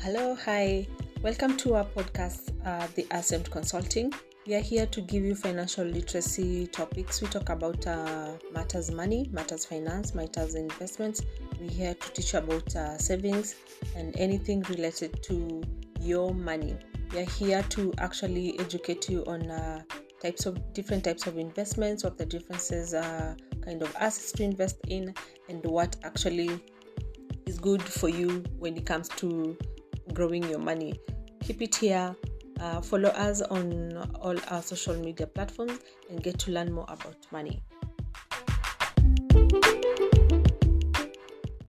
Hello, hi. Welcome to our podcast, uh, The Ascent Consulting. We are here to give you financial literacy topics. We talk about uh, matters money, matters finance, matters investments. We're here to teach about uh, savings and anything related to your money. We are here to actually educate you on uh, types of different types of investments, what the differences are, kind of assets to invest in, and what actually is good for you when it comes to growing your money. Keep it here. Uh, follow us on all our social media platforms and get to learn more about money.